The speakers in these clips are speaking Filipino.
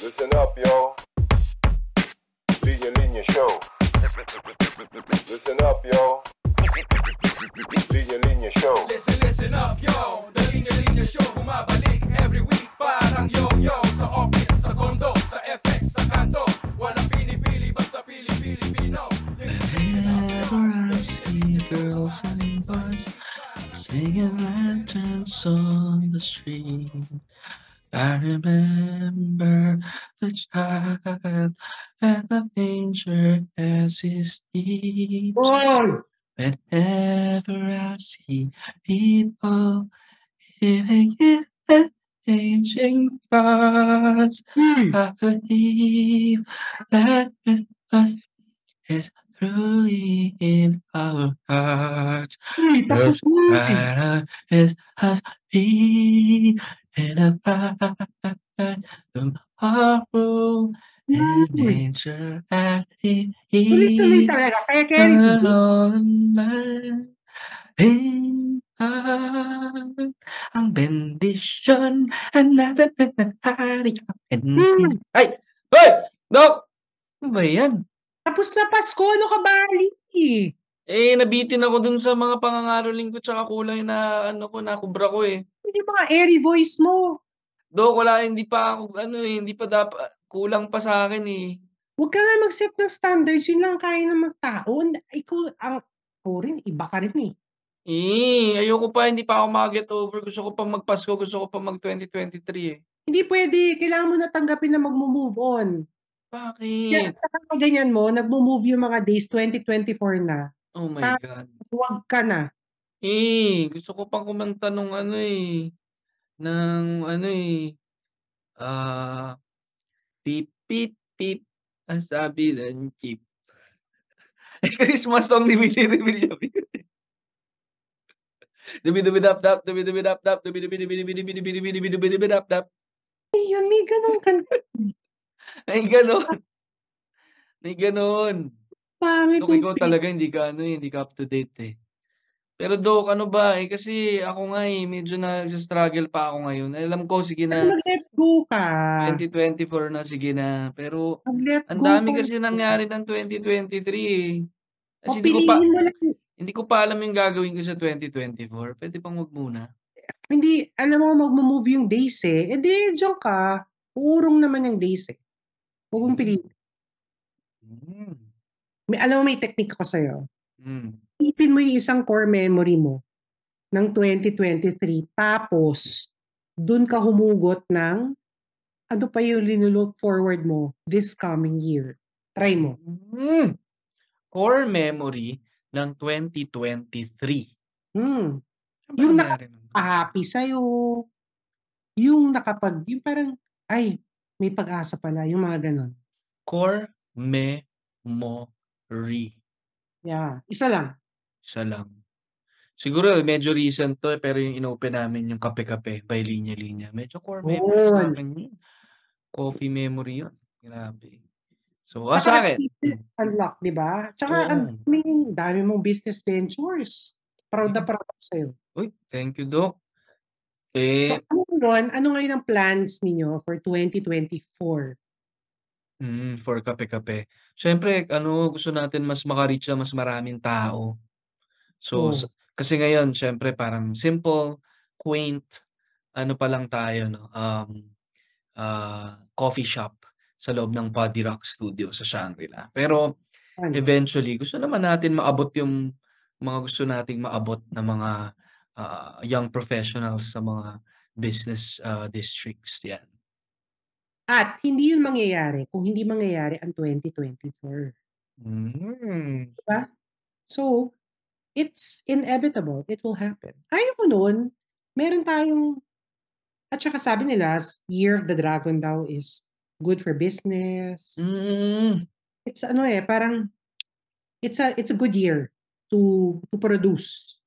Listen up, yo. Linya Linya Show. Listen up, yo. Linya Linya Show. Listen, listen up, yo The Linya Linya Show Bumabalik every week Parang yo-yo Sa office, sa condo, sa FX, sa kanto Walang pinipili, basta pili-Pilipino Whenever I see girls and boys singing lanterns on the street, I remember the child and the manger as his. Boy! Whenever I see people living in the changing stars, Hmm. I believe that Christmas is truly in our hearts. Tapos Yes, is us be and a pride from horror and danger at the end. Alone man in heart, ang bendition, another hari. Hmm. Ay! Hoy! Dok! Ano ba yan? Tapos na Pasko, ano ka bali? Eh, nabitin ako dun sa mga pangangaroling ko tsaka kulay na ano ko, nakubra ko eh. Hindi mga airy voice mo. Dok, wala, hindi pa ako, ano eh, hindi pa dapat, kulang pa sa akin eh. Huwag ka nga mag-set ng standards. Yun lang kaya ng mga tao. And Ikaw, ang, ikaw rin, iba ka rin eh. Eh, ayoko pa, hindi pa ako makaget over. Gusto ko pa magpasko, gusto ko pa mag 2023 eh. Hindi pwede. Kailangan mo na tanggapin na mag-move on. Kaya Bakit? sa ganyan mo, nag-move yung mga days 2024 na. Oh my God. Huwag ka na. Eh, gusto ko pang kumanta nung ano eh, ng ano eh, ah, pip, pip, pip, ang sabi ng chip. Christmas song ni Willie Revillame. Dubi dubi dap dap, dubi dubi dap dap, dubi dubi dubi dubi dubi dubi dubi dubi dubi dubi dap dap. Eh, yun, may ganun ka. Ay, ganon. May ganon. Pangit Dok, ikaw talaga hindi ka ano eh, hindi ka up to date eh. Pero Dok, ano ba eh, kasi ako nga eh, medyo nagsa-struggle pa ako ngayon. Alam ko, sige na, Mag-let go ka. 2024 na, sige na. Pero, ang dami ka. kasi nangyari ng 2023 eh. O Kasi hindi ko pa, piliin mo lang. hindi ko pa alam yung gagawin ko sa 2024. Pwede pang wag muna. Hindi, alam mo, mag-move yung days eh. Eh di, diyan ka. Uurong naman yung days eh. Huwag mong piliin. Mm. May, alam mo, may technique ko sa'yo. Mm. Ipin mo yung isang core memory mo ng 2023. Tapos, dun ka humugot ng ano pa yung linulook forward mo this coming year. Try mo. Mm. Core memory ng 2023. Hmm. Ano Yung nangyari nun? Happy sa'yo. Yung nakapag, yung parang, ay, may pag-asa pala. Yung mga ganon. Core memory. Yeah. Isa lang. Isa lang. Siguro medyo recent to eh, pero yung inopen namin yung kape-kape by Linya Linya. Medyo core memory sa Yun. akin yun. Coffee memory yun. Grabe. So, ah, sa akin. achievement unlock, di ba? Tsaka, ang dami, dami mong business ventures. Proud na Mm. proud ako sa'yo. Uy, thank you, Doc. So, Eh, ano ngayon, ano ngayon ang plans ninyo for 2024? Mm, for kape-kape. Siyempre, ano, gusto natin mas makareach na mas maraming tao. So, Oh. s- kasi ngayon, siyempre, parang simple, quaint, ano pa lang tayo, no? Um, ah, coffee shop sa loob ng Body Rock Studio sa Shangri-La. Pero, Ano? eventually, gusto naman natin maabot yung mga gusto nating maabot na mga ah, young professionals sa mga business ah, districts. Yan. At hindi yun mangyayari kung hindi mangyayari ang 2024. Mm. Diba? So, it's inevitable. It will happen. Ayaw ko nun, meron tayong, at saka sabi nila, Year of the Dragon daw is good for business. Mm. It's ano eh, parang, it's a, it's a good year to, to produce.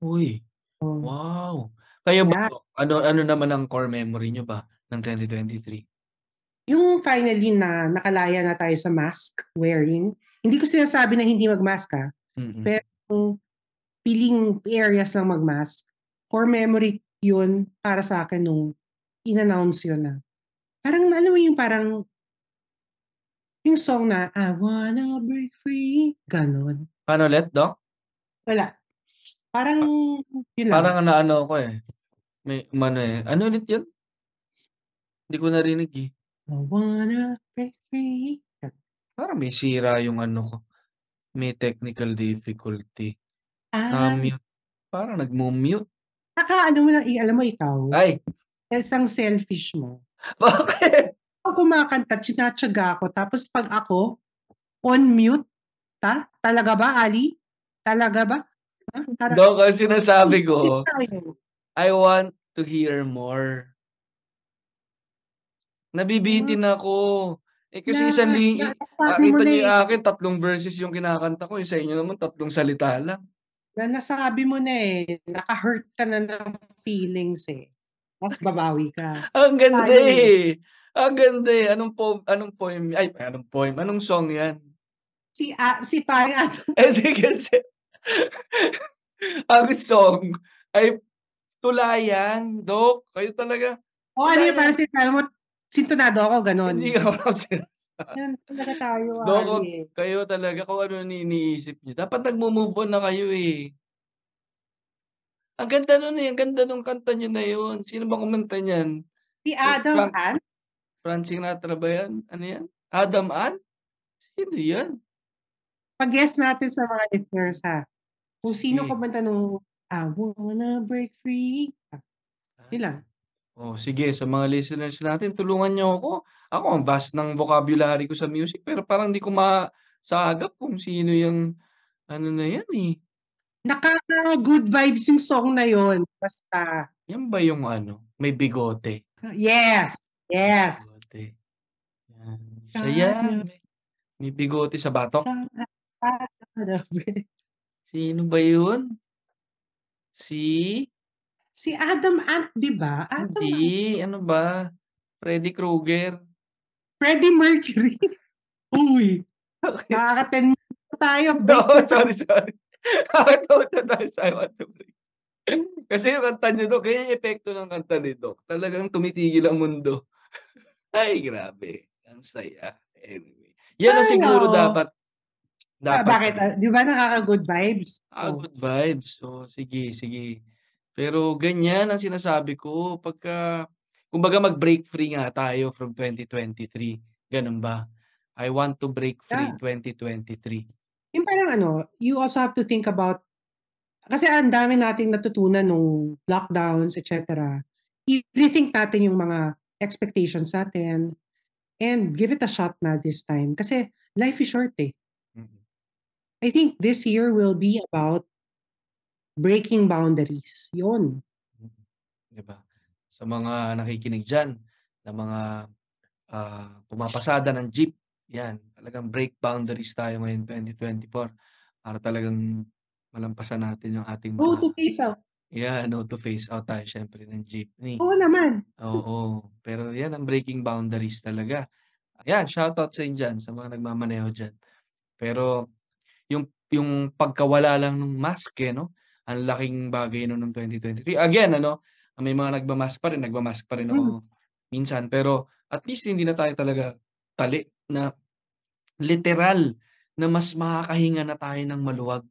Uy, Oh. wow. Kayo ba, Yeah. Ano, ano naman ang core memory nyo ba ng 2023? Yung finally na nakalaya na tayo sa mask wearing, hindi ko sinasabi na hindi mag-mask ha, Mm-mm. pero kung piling areas lang mag-mask, core memory yun para sa akin nung in-announce yun na. Parang alam mo yung parang yung song na I wanna break free, gano'n. Paano ulit, Doc? Wala. Parang yun lang. Parang naano ko eh. May umano eh. Ano ulit yun? Hindi ko narinig eh. I wanna break free. Parang may sira yung ano ko. May technical difficulty. Ah, Na-mute. Parang nagmo-mute. naka ano mo lang, i- alam mo ikaw, Ay, isang selfish mo. bakit? Ako kumakanta, tsinatsaga ako. Tapos pag ako, on mute, ta? Talaga ba, Ali? Talaga ba? Ha? Para, Doc, ang sinasabi ko. I want to hear more. Nabibitin ako. Eh kasi Na- isang li... na- Nakita niyo eh. yung akin, tatlong verses yung kinakanta ko. Eh, sa inyo naman, tatlong salita lang. na nasabi mo na eh, naka-hurt ka na ng feelings eh. Mas babawi ka. Ang ganda Tayo eh. eh. Ang ganda eh. Anong poem, anong poem, ay, anong poem, anong song yan? Si, ah, si parang ano, Eh di kasi, ang song ay tulayan, Dok. Kayo talaga, o ano Wala yung parang sinasabi mo, sintonado ako, ganon. hindi lang sila. Yan talaga tayo, Dok, Ali. eh. kayo talaga kung ano iniisip niyo. Dapat nagmo-move on na kayo eh. Ang ganda nun eh. Ang ganda nung kanta niyo na yun. Sino ba kumanta niyan? Si Adam Frank- Ann, Franz Sinatra ba yan? Ano yan? Adam Ann? Sino yan? pag-guess natin sa mga listeners ha. Kung sino Sige. kumanta nung I wanna break free. Ah, Yun lang. Oh, sige, sa mga listeners natin, tulungan niyo ako. Ako, ang vast ng vocabulary ko sa music, pero parang di ko masagap kung sino yung ano na yan eh. Nakaka-good vibes yung song na yon Basta, Yan ba yung ano? May bigote. yes, yes. Bigote. Yan. Siya yan. May, bigote sa batok. Sino ba yun? Si? Si Adam Ant, di ba? Adam Ant. Hindi. Ano ba? Freddy Krueger. Freddie Mercury. Uy, nakaka-10 minutes na tayo. Break No, sorry, sorry. Nakatawad na tayo sa I want to break. Kasi yung kanta niyo, Dok, kaya yung epekto ng kanta ni Dok, talagang tumitigil ang mundo. Ay, grabe. Ang saya. Anyway. Yan ang siguro dapat. Ah, Dapat. bakit? Ah, Di ba nakaka-good vibes? Ah, Oh. good vibes. So, sige, sige. Pero ganyan ang sinasabi ko pagka, kumbaga mag-break free nga tayo from 2023. Ganun ba? I want to break free Yeah. 2023. Yung parang ano, you also have to think about, kasi ang dami nating natutunan nung lockdowns, etc. I-rethink natin yung mga expectations natin and give it a shot na this time. Kasi life is short eh. Mm. I think this year will be about breaking boundaries. Yun. Di ba? Sa mga nakikinig dyan, na mga ah, pumapasada ng jeep, yan, talagang break boundaries tayo ngayon 2024 para talagang malampasan natin yung ating Go mga, to face out. yeah, no to face out tayo syempre ng jeepney. Oo naman. Oo, pero yan ang breaking boundaries talaga. Ayan, shoutout sa inyo dyan, sa mga nagmamaneho dyan. Pero yung yung pagkawala lang ng mask eh, no? Ang laking bagay no ng 2023. Again, ano, may mga nagmamask pa rin, nagmamask pa rin ako minsan. Pero at least hindi na tayo talaga tali na literal na mas makakahinga na tayo ng maluwag.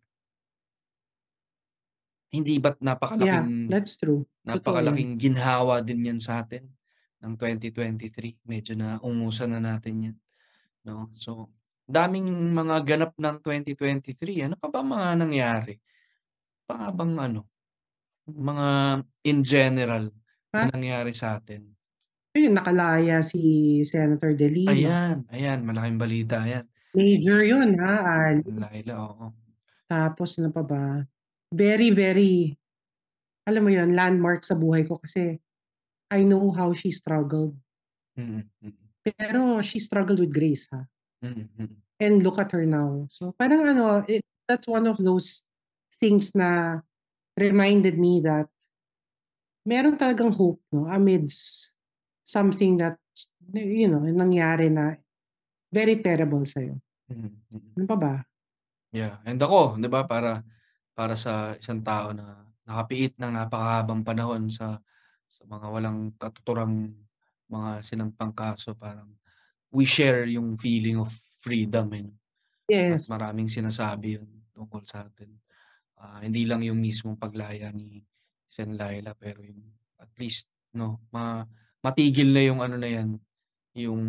Hindi ba't Yeah, napakalaking that's true. Totoo napakalaking ginhawa din yan sa atin ng 2023. Medyo na ungusan na natin yan. No? So, daming mga ganap ng 2023. Ano pa ba mga nangyari? Pa nga bang ano? Mga in general na Ha? nangyari sa atin. Ayun, nakalaya si Senator De Lima. Ayan, ayan, malaking balita yan. Major yun ha, Ali. Laila, oo. Tapos ano pa ba? Very, very, alam mo yun, landmark sa buhay ko kasi I know how she struggled. Mm, mm, Pero she struggled with grace ha. mm, mm. And look at her now. So parang ano, it, that's one of those things na reminded me that meron talagang hope no amidst something that you know nangyari na very terrible sa'yo. Mm, mm. Ano pa ba? Yeah, and ako, 'di ba, para para sa isang tao na nakapiit ng napakahabang panahon sa sa mga walang katuturang mga sinampang kaso parang we share yung feeling of freedom, eh, 'no. At Yes. maraming sinasabi yun tungkol sa'tin. Ah, hindi lang yung mismong paglaya ni Sen. Laila pero yung at least 'no, ma matigil na yung ano na yan, yung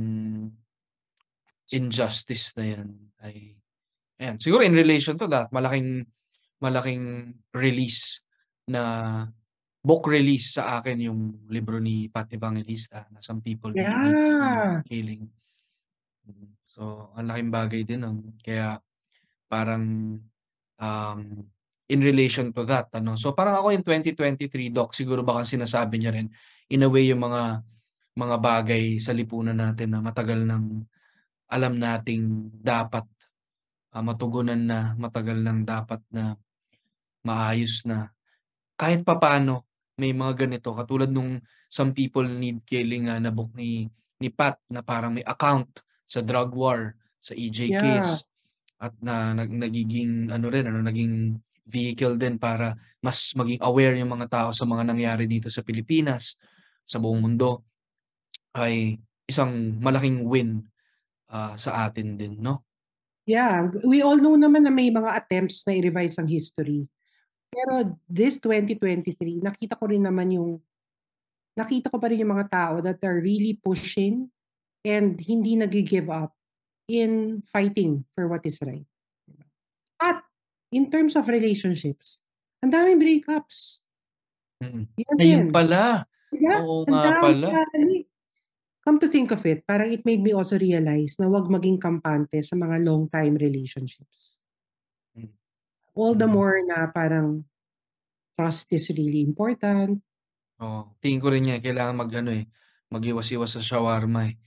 injustice na yan ay ayan. Siguro in relation to that malaking malaking release na book release sa akin yung libro ni Pat Evangelista na Some People Yeah. Healing. Mm, so ang laking bagay din nun kaya parang, um, in relation to that ano, so parang ako yung 2023 Doc siguro baka sinasabi niya rin in a way yung mga mga bagay sa lipunan natin na matagal ng alam nating dapat, ah, matugunan na, matagal ng dapat na maayos na. Kahit papaano may mga ganito katulad nung Some People Need Healing nga na book ni ni Pat na parang may account sa drug war, sa EJ Yeah. case at na nag nagiging ano rin ano, naging vehicle din para mas maging aware yung mga tao sa mga nangyari dito sa Pilipinas, sa buong mundo ay isang malaking win, ah, sa atin din 'no? Yeah, we all know naman na may mga attempts na i-revise ang history. Pero this 2023 nakita ko rin naman yung nakita ko pa rin yung mga tao that are really pushing and hindi nagi-give up in fighting for what is right. At in terms of relationships, ang daming breakups. Mm. Yan Ayun pala. Yeah, Oo ang nga dami pala. lagi. Come to think of it, parang it made me also realize na 'wag maging kampante sa mga long time relationships. Hmm. All the Mm. more na parang trust is really important. Oo, tingin ko rin yan kailangan mag-ano, eh, mag-iwas-iwas sa shawarma, eh,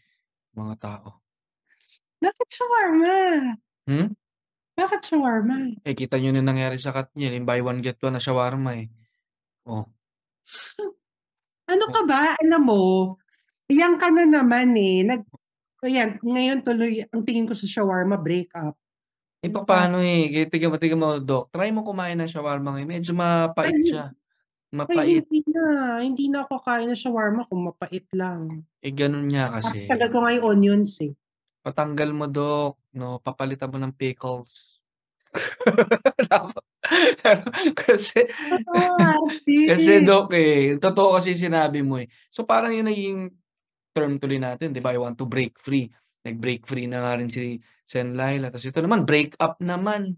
mga tao. Bakit shawarma? Hmm? Bakit shawarma? Eh, kita niyo na nangyari sa Katniel yung buy one get one na shawarma, eh. Oh. Ano Oh. ka ba? Alam mo, yan ka na naman, eh, nag ayan ngayon tuloy ang tingin ko sa shawarma breakup. Eh, Ano ba? papaano, eh, kaya tignan mo tignan mo Doc, try mo kumain ng shawarma ngayon medyo mapait Ay, siya, Ay mapait. hindi na, hindi na ako kakain ng shawarma kung mapait lang. Eh, ganun Mas kasi. tagal ko nga yung onions, eh. Patanggal mo Doc 'no, papalitan mo ng pickles. Kasi kasi. Doc, eh, totoo kasi sinabi mo, eh. So, parang yung naging term tuloy natin 'di ba, I want to break free. Nag-break free na nga rin si Sen. Laila tapos ito naman break up naman.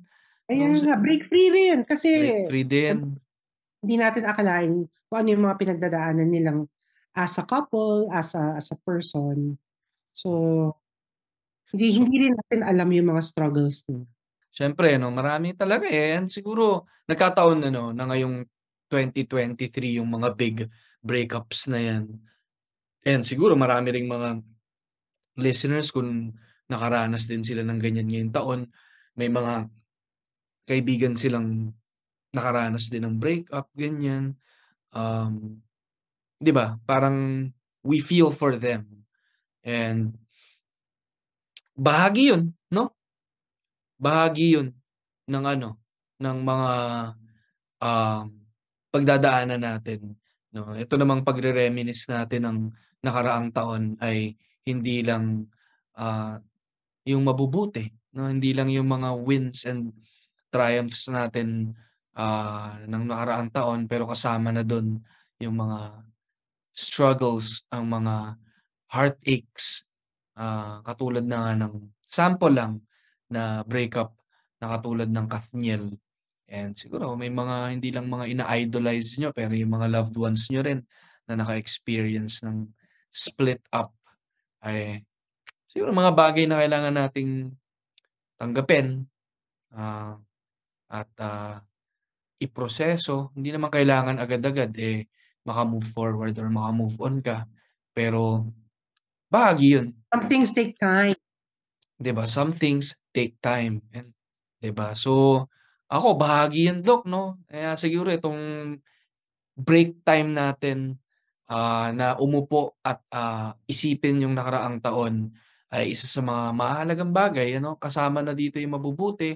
Kaya No, nga, break free rin kasi break free din. hindi natin akalain kung ano yung mga pinagdadaanan nilang as a couple, as a as a person. So, hindi So hindi rin natin alam yung mga struggles nila. Siyempre ano, marami talaga, eh, and siguro nagkataon ano, na ngayong 2023 yung mga big breakups na yan. And siguro marami ring mga listeners kung nakaranas din sila ng ganyan ngayong taon, may mga kaibigan silang nakaranas din ng breakup, ganyan. Um, 'di ba, parang we feel for them and bahagi yun 'no? Bahagi yun ng ano, ng mga, um, pagdadaanan natin 'no. Ito namang pagre-reminisce natin ng nakaraang taon ay hindi lang, ah, yung mabubuti 'no, hindi lang yung mga wins and triumphs natin, ah, ng nakaraang taon pero kasama na dun yung mga struggles, ang mga heartaches, ah, katulad na nga ng sample lang na breakup na katulad ng Katniel. And siguro may mga hindi lang mga ina-idolize niyo pero yung mga loved ones niyo rin na naka-experience ng split up ay siguro mga bagay na kailangan nating tanggapin, ah, at, ah, iproseso. Hindi naman kailangan agad-agad, eh, maka-move forward or maka-move on ka, pero bahagi yun. Some things take time. ba, some things take time and 'di ba? So, ako bahagi yan Doc 'no, kaya siguro itong break time natin, ah, na umupo at, ah, isipin yung nakaraang taon ay isa sa mga mahahalagang bagay ano, kasama na dito yung mabubuti,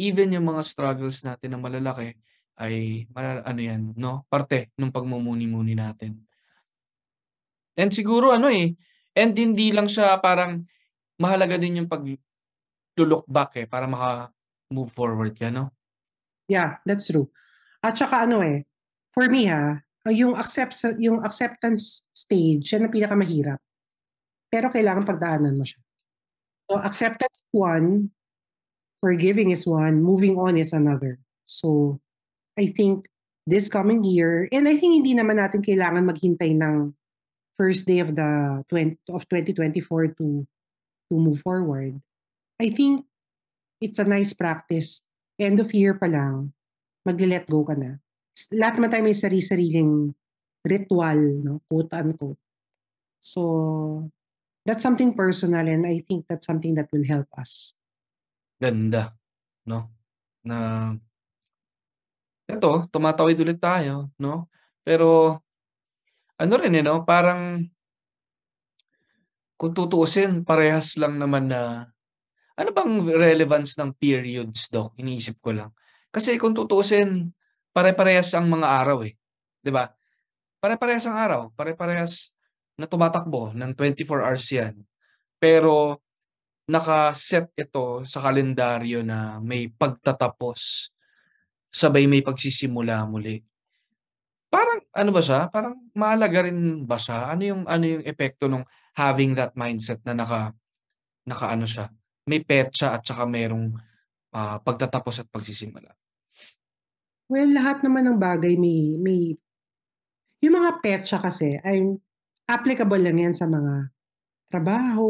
even yung mga struggles natin na malalaki ay ano yan 'no, parte nung pagmumuni-muni natin. And siguro ano, eh, and hindi lang siya parang mahalaga din yung pag to-look back, eh, para maka-move forward ka, 'no? Yeah, that's true. At saka ano, eh, for me ha, yung accept yung acceptance stage, yan ang pinakamahirap. Pero kailangan pagdaanan mo siya. So acceptance is one, forgiving is one, moving on is another. So I think this coming year, and I think hindi naman natin kailangan maghintay ng first day of the 20 of 2024 to to move forward. I think it's a nice practice. End of year pa lang, magle-let go ka na. Lahat naman tayo may sari-sariling ritual, no, quote unquote. So that's something personal and I think that's something that will help us. Ganda, 'no? Na eto, tumatawid ulit tayo, 'no? Pero ano rin, eh, 'no, parang kung tutuusin parehas lang naman na ano bang relevance ng periods, Doc? Iniisip ko lang. Kasi kung tutuusin pare-parehas ang mga araw, eh, ba? Pare-parehas ang araw, pare-parehas na tumatakbo ng 24 hours 'yan. Pero naka-set ito sa kalendaryo na may pagtatapos, sabay may pagsisimula muli. Parang ano ba siya, parang mahalaga rin ba siya? Ano yung ano yung epekto nung having that mindset na naka naka-ano siya, may petsa at saka merong, ah, pagtatapos at pagsisimula? Well, lahat naman ng bagay may may yung mga petsa kasi ay applicable lang yan sa mga trabaho,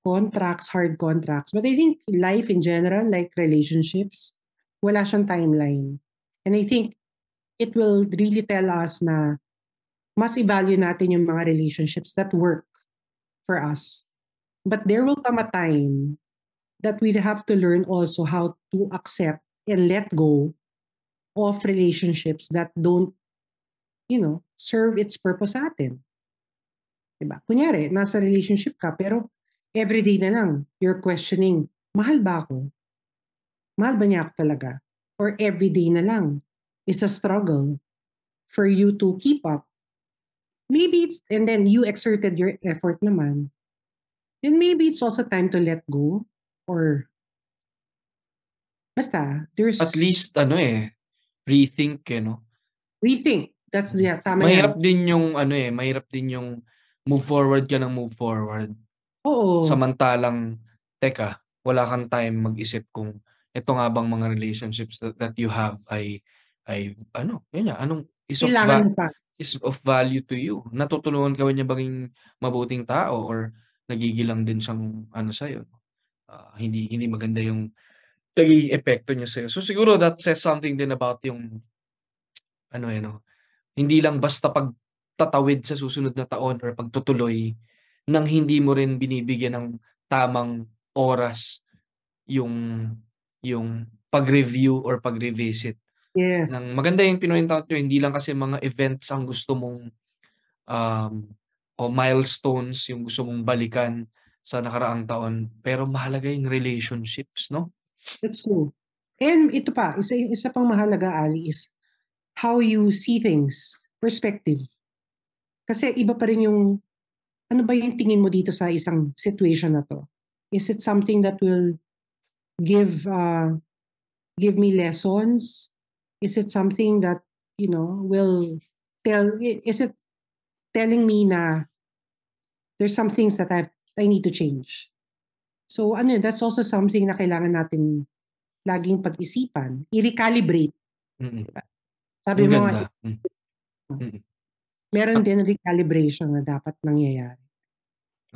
contracts, hard contracts. But I think life in general, like relationships, wala siyang timeline. And I think it will really tell us na mas i-value natin yung mga relationships that work for us. But there will come a time that we'd have to learn also how to accept and let go of relationships that don't, you know, serve its purpose sa atin. 'Di ba? Kunyari, nasa relationship ka pero everyday na lang you're questioning, mahal ba ako? Mahal ba niya ako talaga? Or everyday na lang is a struggle for you to keep up. Maybe it's, and then you exerted your effort naman. Then maybe it's also time to let go or basta, there's At least ano, eh, rethink, eh, 'no? rethink. That's yeah, tama Mahirap yan. din yung ano, eh, mahirap din yung move forward ka ng move forward. Oo. Samantalang, teka, wala kang time mag-isip kung eto nga bang mga relationships that that you have ay ay ano, yun nga, anong is of va is of value to you. Natutulungan ka ba niya maging mabuting tao or nagiging lang din siyang ano sa'yo, ah, hindi hindi maganda yung nagiging epekto niya sa'yo. So siguro that says something din about yung ano, eh, 'no, hindi lang basta pagtatawid sa susunod na taon or pagtutuloy ng hindi mo rin binibigyan ng tamang oras yung yung pag-review or pag-revisit Yes. ng maganda yung pinoint out niyo, hindi lang kasi mga events ang gusto mong, um, o milestones yung gusto mong balikan sa nakaraang taon, pero mahalaga yung relationships, 'no? That's true. And ito pa, isa isa pang mahalaga, Ali, is how you see things, perspective. Kasi iba pa rin yung ano ba yung tingin mo dito sa isang situation na 'to? Is it something that will give, uh, give me lessons? Is it something that, you know, will tell is it telling me na there's some things that I I need to change? So ano yun, that's also something na kailangan natin laging pag-isipan, i-recalibrate. Mm. Sabi Ang mo nga. Mm. meron Ah din recalibration na dapat nangyayari.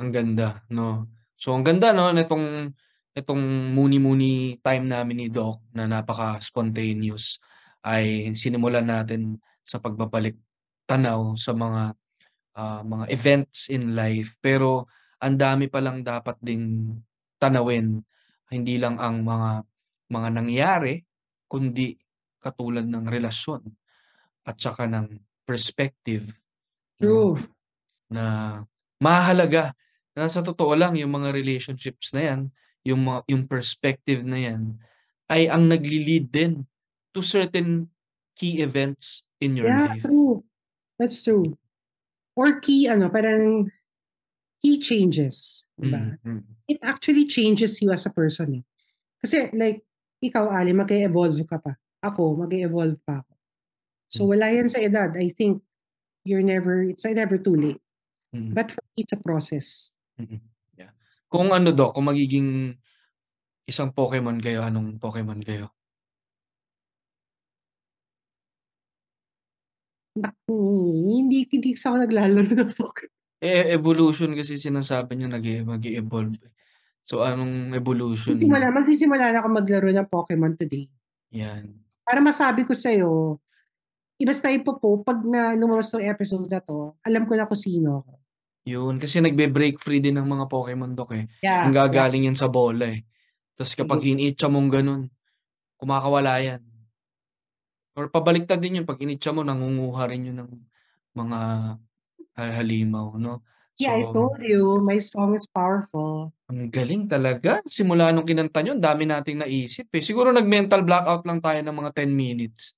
Ang ganda, 'no? So ang ganda 'no nitong itong muni-muni time namin ni Doc na napaka-spontaneous ay sinimulan natin sa pagbabalik tanaw sa mga, ah, mga events in life. Pero ang dami palang dapat ding tanawin, hindi lang ang mga mga nangyari, kundi katulad ng relasyon at saka ng perspective? True. Na mahahalaga na sa totoo lang yung mga relationships na 'yan, yung mga yung perspective na 'yan ay ang nagle-lead din to certain key events in your Yeah, life. true. That's true. Or key ano, parang key changes, 'di ba? Mm, mm. It actually changes you as a person, eh. Kasi like ikaw Ali mag-e-evolve ka pa, ako mag-e-evolve pa ako. So Hmm. wala yan sa edad, I think you're never it's never too late. Mm. But for me, it's a process. Mm, yeah. Kung ano Dok, kung magiging isang Pokemon kayo, anong Pokemon kayo? Naku, hindi hindi kasi ako naglalaro ng Poke Eh, evolution kasi sinasabi niyo nag-e mag-e-evolve, eh. So anong evolution Magsisimula magsisimula na ako maglaro ng Pokemon today. Yan. Para masabi ko sa'yo, eh, basta ipo-po 'pag na lumabas 'tong episode na 'to, alam ko na kung sino ako. Yun, kasi nagbe-break free din ang mga Pokemon Dok, eh. Yeah, yeah. Nanggagaling yan sa bola, eh. Tas kapag hinitsa mong gano'n, kumakawala yan. Or pabaliktad din yun 'pag hinitsa mo nangunguha rin yun ng mga ha halimaw 'no? Yeah, I So told you, my song is powerful. Ang galing talaga. Simula nung kinanta niyo ang dami nating naisip, eh. Siguro nag-mental blackout lang tayo ng mga 10 minutes.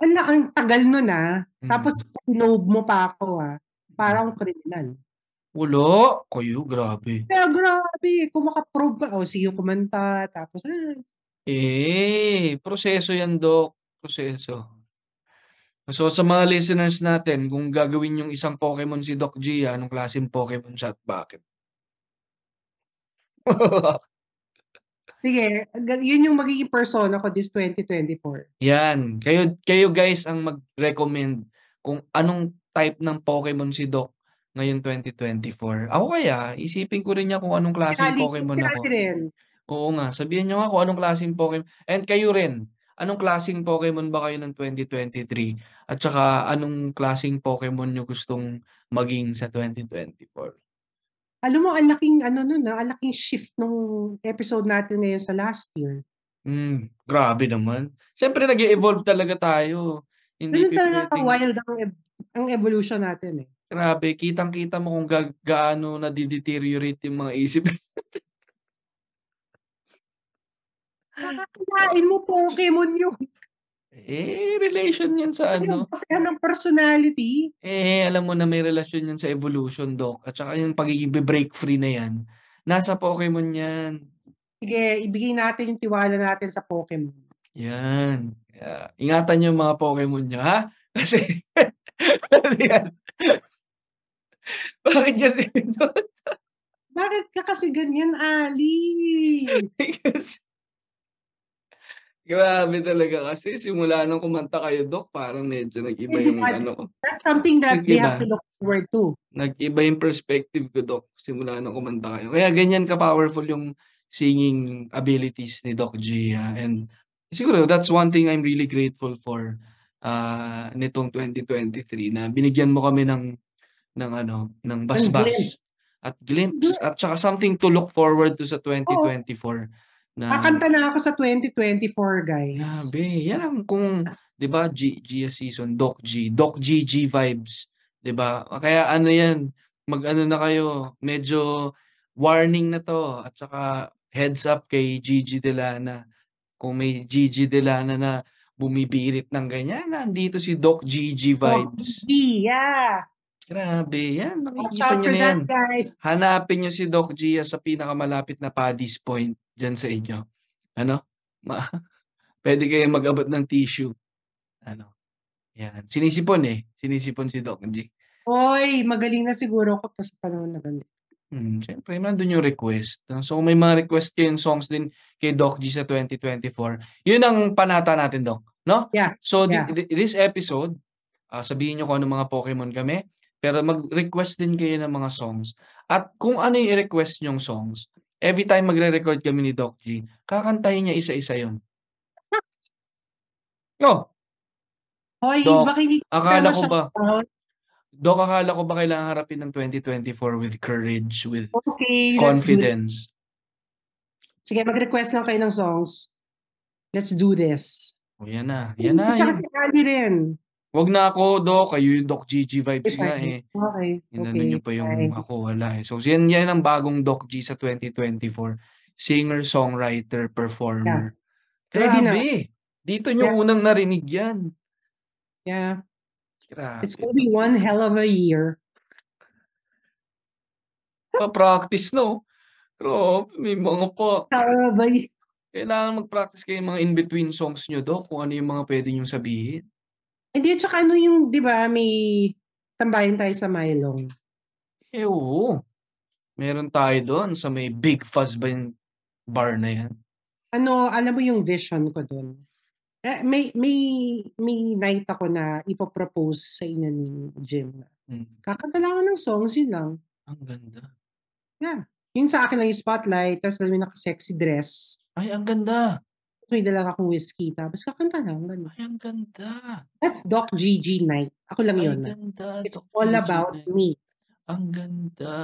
Ala, ang tagal nun, ah. Tapos Mm. mo pa ako, ah. Mm. Para akong kriminal. Wala, kayo grabe. Kaya grabe, kung maka-prove ka, oh, sige kumanta, tapos ah. Eh, proseso yan Dok, proseso. So sa mga listeners natin, kung gagawin yung isang Pokemon si Doc G, anong klaseng Pokemon siya at bakit? Sige, yun yung magiging persona ko this 2024. Yan, kayo kayo guys ang mag-recommend kung anong type ng Pokemon si Doc ngayong 2024. Ako kaya, isipin ko rin niya kung anong klaseng Pokemon ako. rin. Oo nga, sabihan niyo nga kung anong klaseng Pokemon and kayo rin, anong klaseng Pokemon ba kayo ng 2023? At saka anong klaseng Pokemon niyo gustong maging sa 2024? Alam mo ang laking ano nun, ah, ang laking shift nung episode natin ngayon sa last year. Hmm, grabe naman. Siyempre nag-e-evolve talaga tayo. Hindi Ganun talaga ka-wild ang ev ang evolution natin, eh. Grabe, kitang-kita mo kung ga gaano nade-deteriorate yung mga isip natin. Akalain mo Pokemon yun. Eh, relation yan sa ano Basehan ng personality. Eh, alam mo na may relasyon yan sa evolution Doc at saka yung pagiging be-break free na yan, nasa Pokemon yan. Sige, ibigay natin yung tiwala natin sa Pokemon. Yan, kaya ingatan niyo yung mga Pokemon niyo ha, kasi yan. Bakit kasi Bakit ka kasi ganyan, Ali? Kasi Grabe talaga kasi simula nung kumanta kayo Doc, parang medyo nag-iba yung ba, ano ko. that's something that we have Nag-iba. to look forward to. Nag-iba yung perspective ko Doc, simula nung kumanta kayo. Kaya ganyan ka-powerful yung singing abilities ni Doc G, ah, and siguro that's one thing I'm really grateful for, ah, nitong 2023 na binigyan mo kami ng ng ano, ng basbas at glimpse at saka something to look forward to sa 2024 na Kakanta na ako sa 2024, guys. Grabe, yan ang kung 'di ba G Gia season, Doc G, Doc GG vibes, 'di ba? Kaya ano yan, mag-ano na kayo, medyo warning na 'to at saka heads up kay Gigi Delana. Kung may Gigi Delana na bumibirit ng ganyan, nandito si Doc GG Doc vibes. G, yeah. Grabe, yan niyo for na that, yan. guys. Hanapin niyo si Doc Gia sa pinakamalapit na Paddy's Point diyan sa inyo. Ano, ma puwede kayong mag-abot ng tissue. Ano, yan. Sinisipon, eh, sinisipon si Doc G. Hoy, magaling na siguro ako pa sa panahon na ganito. Hmm, siyempre nandun yung request. So kung may mga request kayong songs din kay Doc G sa 2024, yun ang panata natin Doc, 'no? Yeah, So yeah. thi this episode, ah, sabihin niyo kung anong mga Pokemon kami, pero mag-request din kayo ng mga songs. At kung ano yung i-request niyong songs, every time magre-record kami ni Doc G, kakantahin niya isa-isa yun. Oh! Hoy, Doc, kita akala ko ba. Doc, akala ko ba kailangan harapin ng 2024 with courage, with Okay, confidence? Sige, mag-request lang kayo ng songs. Let's do this. Oh, yan na, yan na, At saka si Ali rin. Wag na ako, Doc, kayo yung Doc GG Okay, vibes fine. eh. Okay, Inano okay, niyo pa yung fine. ako, wala, eh. So yan yan ang bagong Doc G sa 2024, singer, songwriter, Yeah. performer. Na. Grabe! Dito niyo Yeah. unang narinig yan. Yeah. Grabe, It's gonna be Doc. one hell of a year. Pa-practice, no? Grabe, may mga pa. Sabay. Kailangan mag-practice kayo mga in-between songs nyo, Dok, kung ano yung mga pwede nyong sabihin. Hindi, tsaka ano yung, di ba, may tambayan tayo sa Mylong. Eh, oo. Meron tayo doon sa may Big Fuzz ba yung bar na yan? Ano, alam mo yung vision ko doon. Eh, may, may, may night ako na ipopropose sa inyo ni Jim. Hmm. Kakanta lang ako ng songs, yun lang. Ang ganda. Yeah. Yun sa akin lang yung spotlight, tapos alam mo naka-sexy dress. Ay, ang ganda. May dala akong whiskey, tapos kakanta lang. Ganun. Ay, ang ganda. That's Doc GG night. Ako lang Ay, yun. ah. ganda. It's Doc all about na- me. Ang ganda.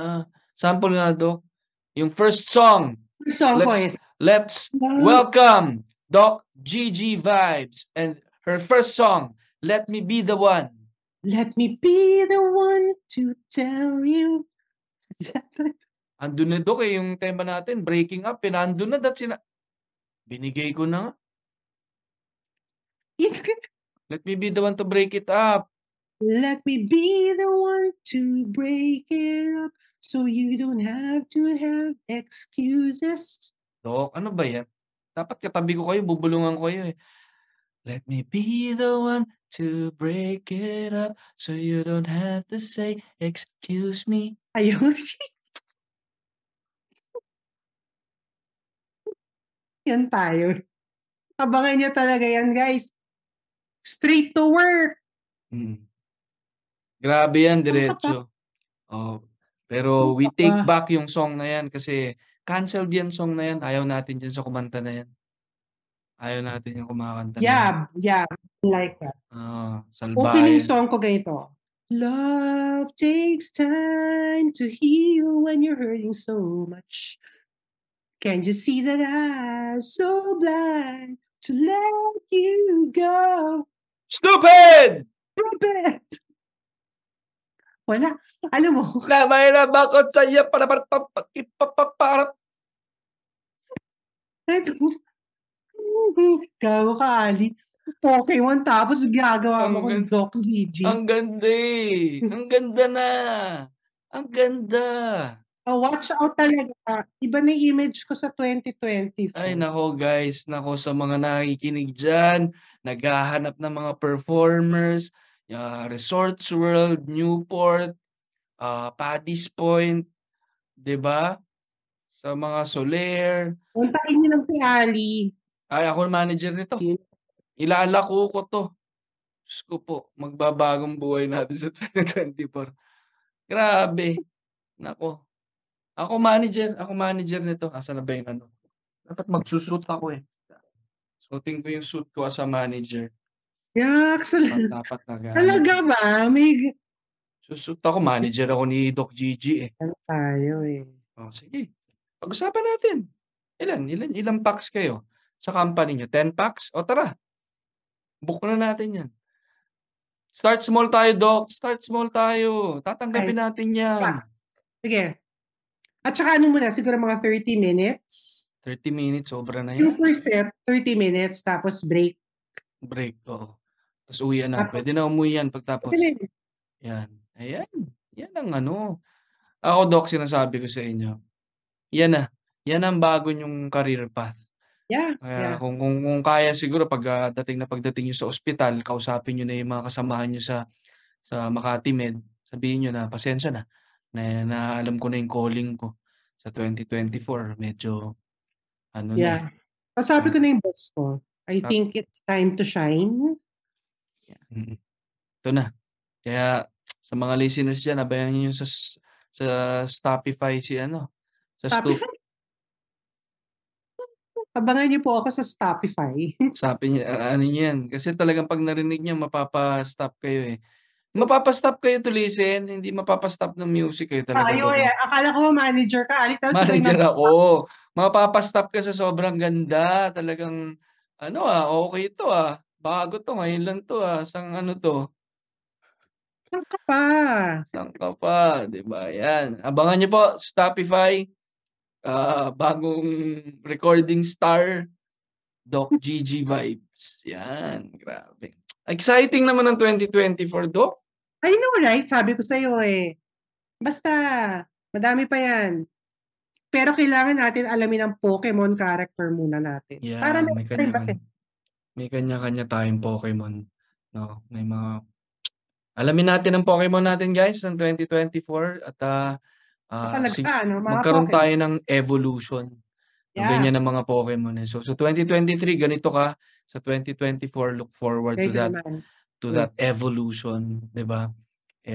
Sample nga, Dok. Yung first song. Yung song ko Let's- is, Let's welcome Doc GG Vibes and her first song, Let Me Be the One. Let me be the one to tell you. Andun na, Dok, eh, yung tema natin, breaking up. Pinandun na, that's sina... Binigay ko na nga. Let me be the one to break it up. Let me be the one to break it up so you don't have to have excuses. Dok, ano ba yan? Dapat katabi ko kayo, bubulungan ko kayo eh. Let me be the one to break it up so you don't have to say, excuse me. Ayun. yan tayo. Abangan nyo talaga yan, guys. Straight to work. Mm. Grabe yan, diretso. Oh, pero we take back yung song na yan kasi canceled yan song na yan. Ayaw natin dyan sa kumanta na yan. Ayaw natin yung kumakanta na yan. Yeah, yeah. Like that. Ah, Opening salbahe. song ko ganito. Love takes time to heal when you're hurting so much. Can't you see that I'm so blind to let you go? Stupid! Stupid! Wala. Alam mo, Na may labakot sa iya para para para para para Gago ka, Ali. Pokemon tapos gagawa mo gan- Doc Gigi. Ang ganda eh. Ang ganda na. Ang ganda. Oh, watch out talaga. Iba na yung image ko sa 2024. Ay nako guys, nako sa mga nakikinig dyan, naghahanap ng mga performers, ah, Resorts World, Newport, ah, Paddy's Point, 'di ba? Sa mga Soler. Puntakin niyo lang si Ali. Ay ako manager nito. Ilalako ko 'to. Diyos ko po, magbabagong buhay natin sa 2024. Grabe. Nako. Ako manager, ako manager nito. Asa na ba yung ano? Dapat magsusuit ako eh. Suotin ko yung suit ko as a manager. Dapat, excellent. dapat nag Talaga ba? May Susuit ako, manager ako ni Doc Gigi eh. ano tayo eh. Oh, sige. Pag-usapan natin. Ilan, ilan, ilang packs kayo sa company nyo? 10 packs? O tara. Book na natin yan. Start small tayo, Doc. Start small tayo. Tatanggapin natin yan. Sige. At saka ano muna, siguro mga 30 minutes. 30 minutes, sobra na Yung yan. first set, 30 minutes, tapos break. Break, oo. Tapos uwi na. Tapos- Pwede na umuwi yan pagtapos. Okay. Yan. Ayan. Yan ang ano. Ako, Doc, sinasabi ko sa inyo. Yan na. Yan ang bago yung career path. Yeah, Kaya yeah. kung, kung, kung kaya siguro pag ah, dating na pagdating nyo sa ospital, kausapin nyo na yung mga kasamahan nyo sa sa Makati Med, sabihin nyo na pasensya na, na, na alam ko na yung calling ko sa 2024. Medyo ano na. eh. Yeah. Kasabi ko na yung boss ko. I Tap- think it's time to shine. Mm. Ito na. Kaya sa mga listeners dyan, abayan nyo sa sa Stopify si ano. Sa Stu- Stopify? Abangan niyo po ako sa Stopify. Sabi niya, ano yan. Kasi talagang pag narinig niya, mapapa-stop kayo eh. Mapapa-stop kayo to listen, hindi mapapa-stop ng music kayo talaga. Doc. eh. Akala ko manager ka. Ali, tapos Manager na- ako. Mapapa-stop ka sa sobrang ganda. Talagang, ano ah, okay to ah. Bago to, ngayon lang to ah. Sang ano to, Saan ka pa? sang ka pa, di ba? Yan. Abangan niyo po, Stopify. ah, bagong recording star, Doc GG Vibes. Yan, grabe. Exciting naman ang 2024, Doc. I know, right? Sabi ko sa'yo eh. Basta, Madami pa yan. Pero kailangan natin alamin ang Pokemon character muna natin. Para Yeah, may meron rin kasi. kanya-kanya may kanya-kanya tayong Pokemon, 'no? May mga alamin natin ang Pokemon natin guys ng 2024 at, ah, ah, Talaga sig ano, mga magkaroon Pokemon. tayo ng evolution Yeah. ganyan ng mga Pokemon, eh. So, sa 2023 ganito ka, sa 2024 look forward to Kaya that naman. To that evolution, 'di ba?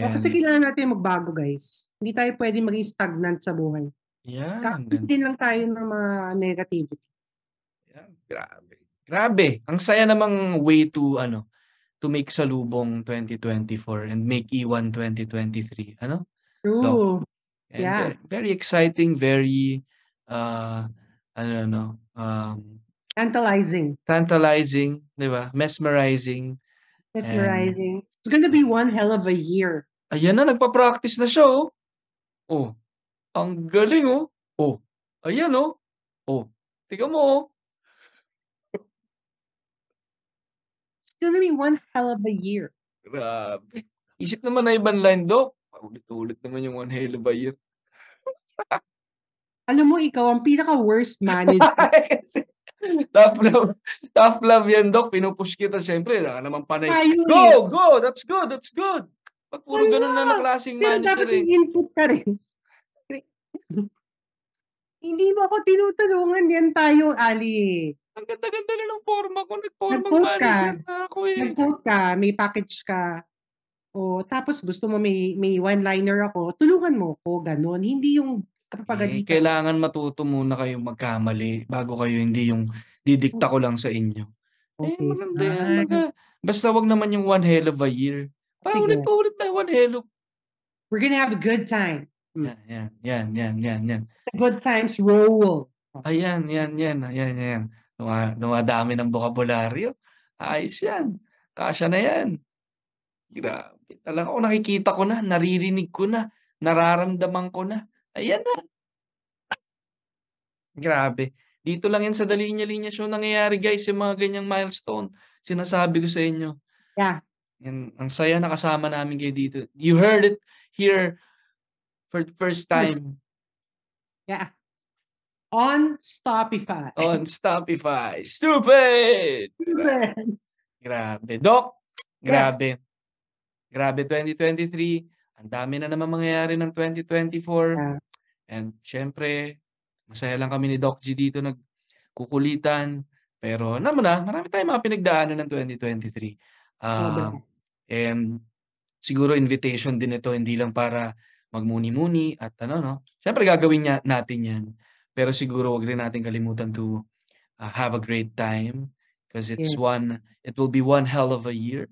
O, kasi And kailangan natin magbago guys. Hindi tayo pwedeng maging stagnant sa buhay. Yan, Kakain lang tayo ng mga negativity. Yan, grabe. Grabe, ang saya namang way to ano, to make salubong 2024 and make E1 2023, ano? True. And Yeah. ve very exciting, very, ah, ano 'no, um Tantalizing. tantalizing, 'di ba? Mesmerizing and Mesmerizing. It's gonna be one hell of a year. Ayan na, nagpa-practice na siya, oh. Oh, ang galing, oh. Oh, ayan, oh. Oh, tignan mo, oh. It's gonna be one hell of a year. Grabe. Isip naman na ibang line, Dok. Paulit-ulit naman yung one hell of a year. Alam mo, ikaw ang pinaka-worst manager. Tough love tough love yan, Dok. Pinupush kita siyempre. Wala ka naman panay. Tayo eh. Go! Go! That's good! That's good! 'Pag puro ganun na na Wala. klaseng Pero manager, dapat eh. input ka rin. Hindi mo ako tinutulungan. Yan tayo, Ali. Ang ganda-ganda na ng forma ko. Nag-formang Nag-quote ka. manager na ako, eh. Nag-quote ka, may package ka. O, tapos gusto mo may, may one-liner ako, tulungan mo ko, ganun. Hindi yung Eh, kapagalitan. kailangan matuto muna kayong magkamali bago kayo hindi yung didikta ko lang sa inyo. Eh, Okay, maganda yan. Baga, basta wag naman yung one hell of a year. Sige. Paulit-ulit na one hell of We're gonna have a good time. Yan, yan, yan, yan, yan, yan. The good times roll. Ayan, yan, yan, yan, yan. Duma, dumadami ng bokabularyo. Ayos yan. Kasya na yan. Grabe. Talaga ako nakikita ko na, naririnig ko na, nararamdaman ko na. Ayan na. Grabe. Dito lang yan sa Dalinya Linya Show nangyayari guys, yung mga ganyang milestone. Sinasabi ko sa inyo. Yeah. Yan, ang saya na kasama namin kayo dito. You heard it here for the first time Yeah. On Stopify. on Stopify. Stupid! Grabe. Doc, grabe. Grabe 2023. Ang dami na naman mangyayari ng 2024. Yeah. And syempre, masaya lang kami ni Doc G dito nagkukulitan. Pero naman na, marami tayong mga pinagdaanan ng 2023. Sobra. Um, and siguro invitation din ito, hindi lang para magmuni-muni at ano, no? Syempre gagawin niya, natin yan. Pero siguro wag rin natin kalimutan to uh, have a great time because it's Yes. one, it will be one hell of a year.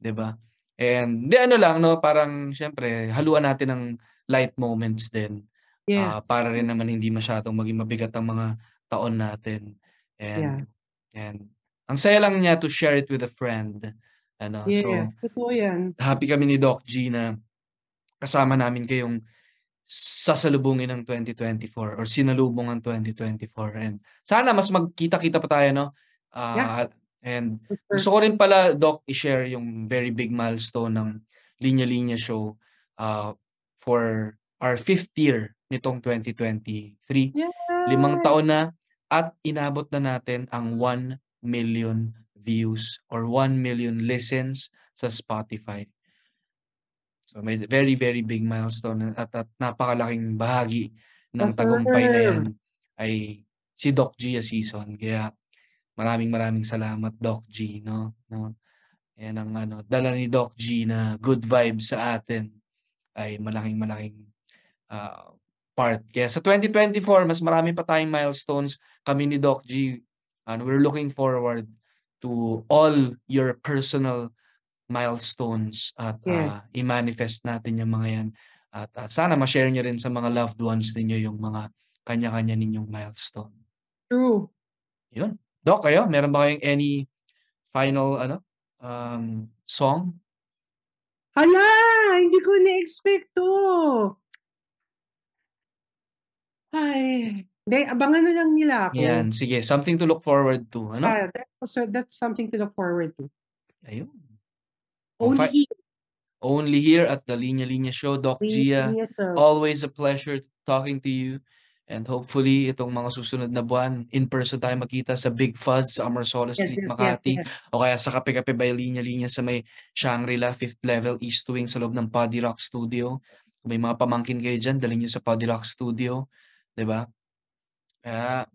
'di ba? And di ano lang, no? Parang syempre, haluan natin ng light moments din. Ah, Yes. para rin naman hindi masyadong maging mabigat ang mga taon natin. And and ang saya lang niya to share it with a friend. Ano, so Yes. Totoo yan. happy kami ni Doc G na kasama namin kayong sasalubungin ng 2024 or sinalubong ang 2024 and sana mas magkita-kita pa tayo no Ah, and gusto ko rin pala Doc i-share yung very big milestone ng Linya Linya show ah, for our fifth year nitong 2023 Yeah. limang taon na at inabot na natin ang 1 million views or 1 million listens sa Spotify. So may very very big milestone at, at napakalaking bahagi ng tagumpay na yan ay si Doc G season. Kaya maraming maraming salamat Doc G no no. Yan ang ano dala ni Doc G na good vibes sa atin ay malaking malaking ah, part. Kaya sa 2024 mas marami pa tayong milestones kami ni Doc G and we're looking forward to all your personal milestones at ah, Yes. i-manifest natin yung mga yan at ah, sana ma-share niyo rin sa mga loved ones ninyo yung mga kanya-kanya ninyong milestone. True. Yun. Doc, kayo, meron ba kayong any final ano um, song? Hala! Hindi ko na-expect to. Ay. Hindi, abangan na lang nila ako. Yan, sige, something to look forward to, ano? Ah, that's, so that's something to look forward to. Ayun. Oh, Only fi- here. Only here at the Linya Linya Show, Doc Linya Gia. Linya. Always a pleasure talking to you. And hopefully, itong mga susunod na buwan, in person tayo magkita sa Big Fuzz sa Amarsola Yes, Street, yes, yes, Makati. yes. O kaya sa Kape-Kape by Linya-Linya sa may Shangri-La, 5th level, East Wing sa loob ng Poddy Rock Studio. Kung may mga pamangkin kayo dyan, dalhin nyo sa Poddy Rock Studio. 'di ba? Kaya,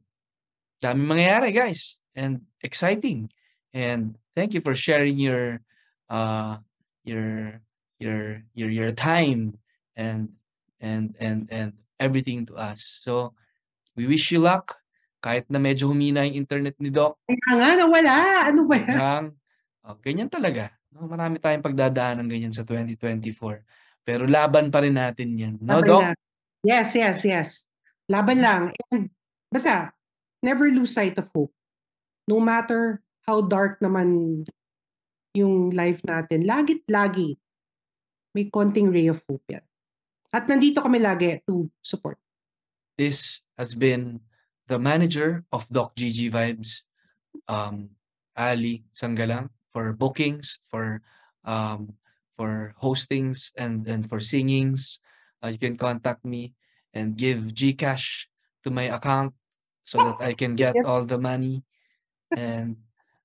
daming mangyayari guys. And exciting. And thank you for sharing your uh your your your your time and and and and everything to us. So we wish you luck kahit na medyo humina yung internet ni Doc. Kaya nga, nawala. Ano ba yan? Oh, ganyan talaga. No, marami tayong pagdadaanan ganyan sa 2024. Pero laban pa rin natin 'yan. No, Laban Doc? lang. Yes, yes, yes. Laban lang. And basta, never lose sight of hope. No matter how dark naman yung life natin, lagit lagi may konting ray of hope yan. At nandito kami lagi to support. This has been the manager of Doc GG Vibes, um, Ali Sanggalang, for bookings, for um, for hostings, and and for singings. Uh, you can contact me and give GCash to my account so that I can get all the money. And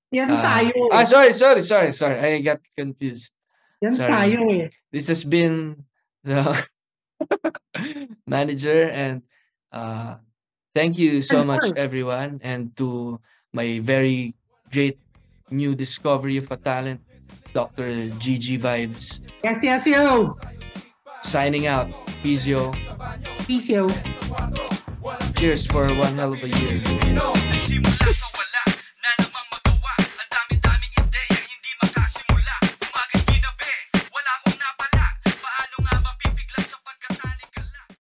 Yan uh, tayo. ah, sorry, sorry, sorry, sorry. I got confused. Yan sorry. tayo eh. This has been the manager and uh thank you so much everyone and to my very great new discovery of a talent Dr. GG Vibes Yes, yes, yo. signing out peace yo Peace, yo. cheers for one hell of a year Nagsimula sa